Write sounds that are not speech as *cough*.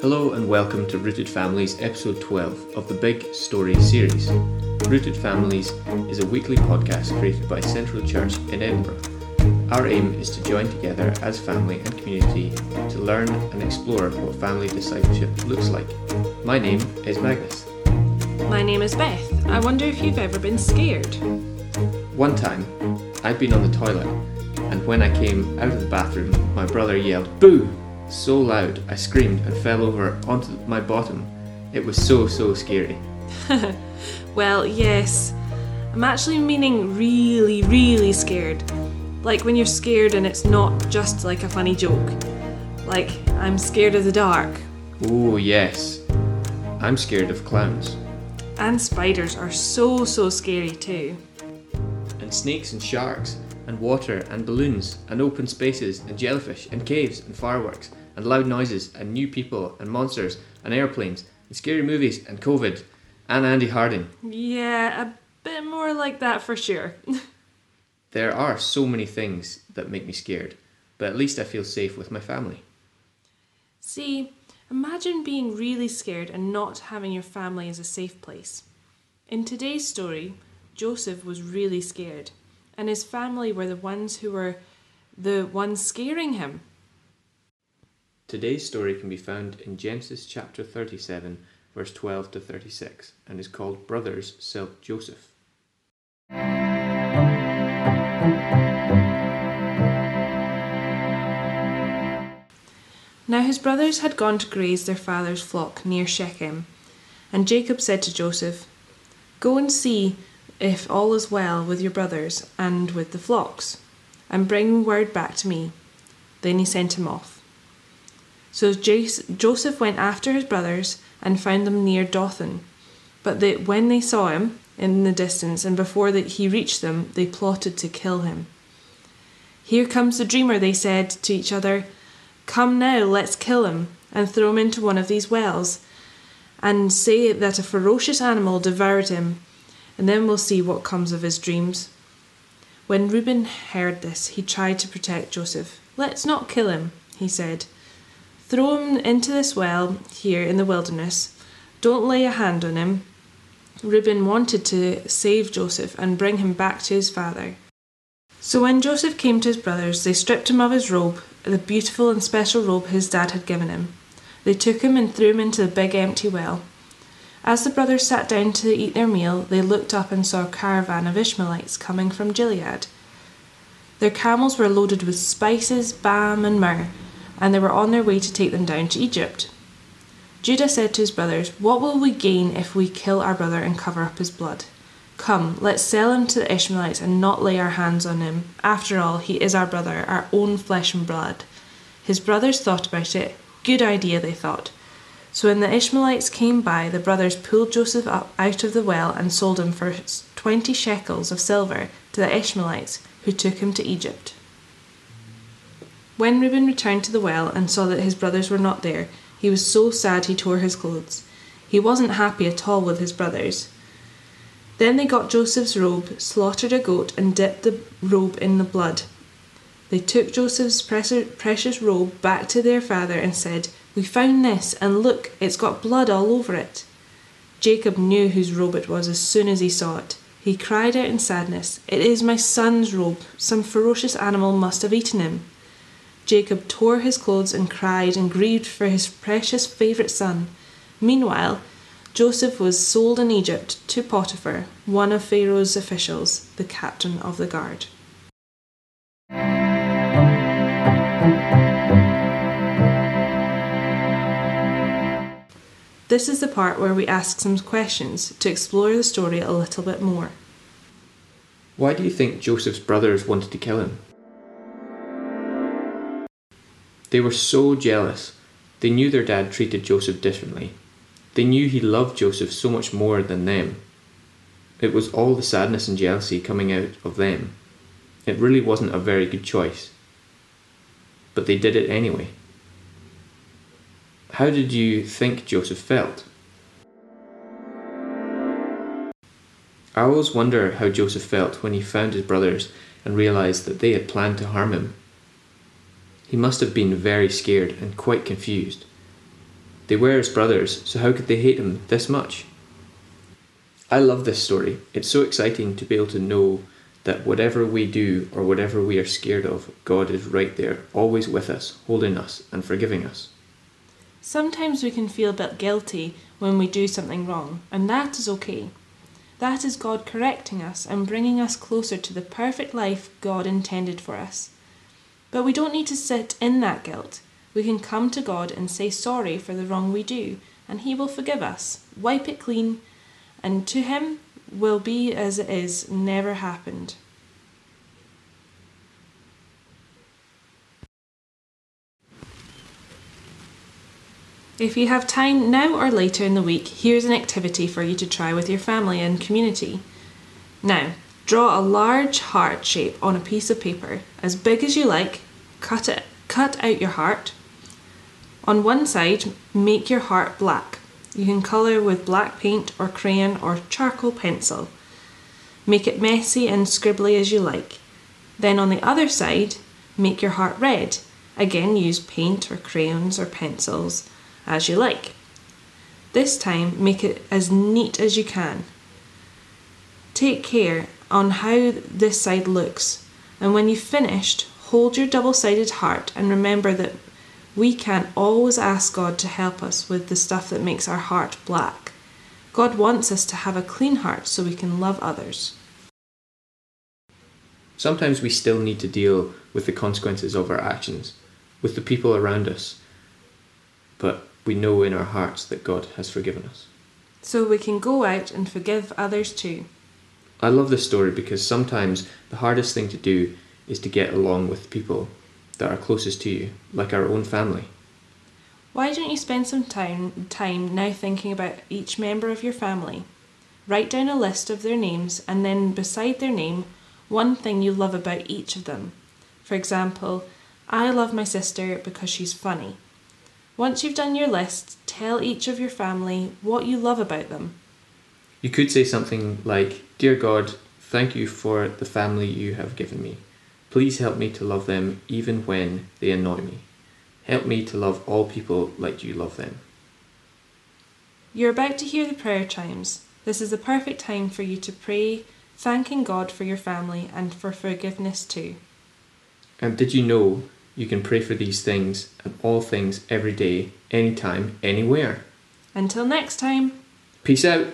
Hello and welcome to Rooted Families, episode 12 of the Big Story series. Rooted Families is a weekly podcast created by Central Church in Edinburgh. Our aim is to join together as family and community to learn and explore what family discipleship looks like. My name is Magnus. My name is Beth. I wonder if you've ever been scared. One time, I'd been on the toilet, and when I came out of the bathroom, my brother yelled, Boo! So loud I screamed and fell over onto my bottom. It was so, so scary. *laughs* Well, yes. I'm actually meaning really, really scared. Like when you're scared and it's not just like a funny joke. Like, I'm scared of the dark. Oh, yes. I'm scared of clowns. And spiders are so, so scary too. And snakes and sharks, and water and balloons, and open spaces, and jellyfish, and caves, and fireworks, and loud noises, and new people, and monsters, and airplanes, and scary movies, and COVID, and Andy Harding. Yeah, a bit more like that for sure. *laughs* There are so many things that make me scared, but at least I feel safe with my family. See, imagine being really scared and not having your family as a safe place. In today's story, Joseph was really scared, and his family were the ones who were the ones scaring him. Today's story can be found in Genesis chapter 37, verse 12 to 36, and is called Brothers Silk Joseph. Now his brothers had gone to graze their father's flock near Shechem, and Jacob said to Joseph, Go and see if all is well with your brothers and with the flocks, and bring word back to me. Then he sent him off. So Joseph went after his brothers and found them near Dothan. But they, when they saw him in the distance and before that he reached them, they plotted to kill him. Here comes the dreamer, they said to each other. Come now, let's kill him, and throw him into one of these wells, and say that a ferocious animal devoured him, and then we'll see what comes of his dreams. When Reuben heard this, he tried to protect Joseph. Let's not kill him, he said. Throw him into this well here in the wilderness. Don't lay a hand on him. Reuben wanted to save Joseph and bring him back to his father. So when Joseph came to his brothers, they stripped him of his robe, the beautiful and special robe his dad had given him. They took him and threw him into the big empty well. As the brothers sat down to eat their meal, they looked up and saw a caravan of Ishmaelites coming from Gilead. Their camels were loaded with spices, balm, and myrrh, and they were on their way to take them down to Egypt. Judah said to his brothers, What will we gain if we kill our brother and cover up his blood? Come, let's sell him to the Ishmaelites and not lay our hands on him. After all, he is our brother, our own flesh and blood. His brothers thought about it. Good idea, they thought. So when the Ishmaelites came by, the brothers pulled Joseph up out of the well and sold him for twenty shekels of silver to the Ishmaelites, who took him to Egypt. When Reuben returned to the well and saw that his brothers were not there, he was so sad he tore his clothes. He wasn't happy at all with his brothers. Then they got Joseph's robe, slaughtered a goat, and dipped the robe in the blood. They took Joseph's precious robe back to their father and said, We found this, and look, it's got blood all over it. Jacob knew whose robe it was as soon as he saw it. He cried out in sadness, It is my son's robe. Some ferocious animal must have eaten him. Jacob tore his clothes and cried and grieved for his precious favourite son. Meanwhile, Joseph was sold in Egypt to Potiphar, one of Pharaoh's officials, the captain of the guard. This is the part where we ask some questions to explore the story a little bit more. Why do you think Joseph's brothers wanted to kill him? They were so jealous. They knew their dad treated Joseph differently. They knew he loved Joseph so much more than them. It was all the sadness and jealousy coming out of them. It really wasn't a very good choice. But they did it anyway. How did you think Joseph felt? I always wonder how Joseph felt when he found his brothers and realized that they had planned to harm him. He must have been very scared and quite confused. They were his brothers, so how could they hate him this much? I love this story. It's so exciting to be able to know that whatever we do or whatever we are scared of, God is right there, always with us, holding us, and forgiving us. Sometimes we can feel a bit guilty when we do something wrong, and that is okay. That is God correcting us and bringing us closer to the perfect life God intended for us. But we don't need to sit in that guilt. We can come to God and say sorry for the wrong we do, and He will forgive us, wipe it clean, and to Him will be as it is never happened. If you have time now or later in the week, here's an activity for you to try with your family and community. Now, draw a large heart shape on a piece of paper, as big as you like. Cut it, cut out your heart. On one side, make your heart black. You can colour with black paint or crayon or charcoal pencil. Make it messy and scribbly as you like. Then on the other side, make your heart red. Again, use paint or crayons or pencils as you like. This time, make it as neat as you can. Take care on how this side looks, and when you've finished, hold your double sided heart and remember that we can always ask God to help us with the stuff that makes our heart black. God wants us to have a clean heart so we can love others. Sometimes we still need to deal with the consequences of our actions, with the people around us, but we know in our hearts that God has forgiven us. So we can go out and forgive others too. I love this story because sometimes the hardest thing to do is to get along with people that are closest to you, like our own family. Why don't you spend some time, time now thinking about each member of your family? Write down a list of their names and then beside their name, one thing you love about each of them. For example, I love my sister because she's funny. Once you've done your list, tell each of your family what you love about them. You could say something like, Dear God, thank you for the family you have given me. Please help me to love them even when they annoy me. Help me to love all people like you love them. You're about to hear the prayer chimes. This is the perfect time for you to pray, thanking God for your family and for forgiveness too. And did you know you can pray for these things and all things every day, anytime, anywhere? Until next time. Peace out.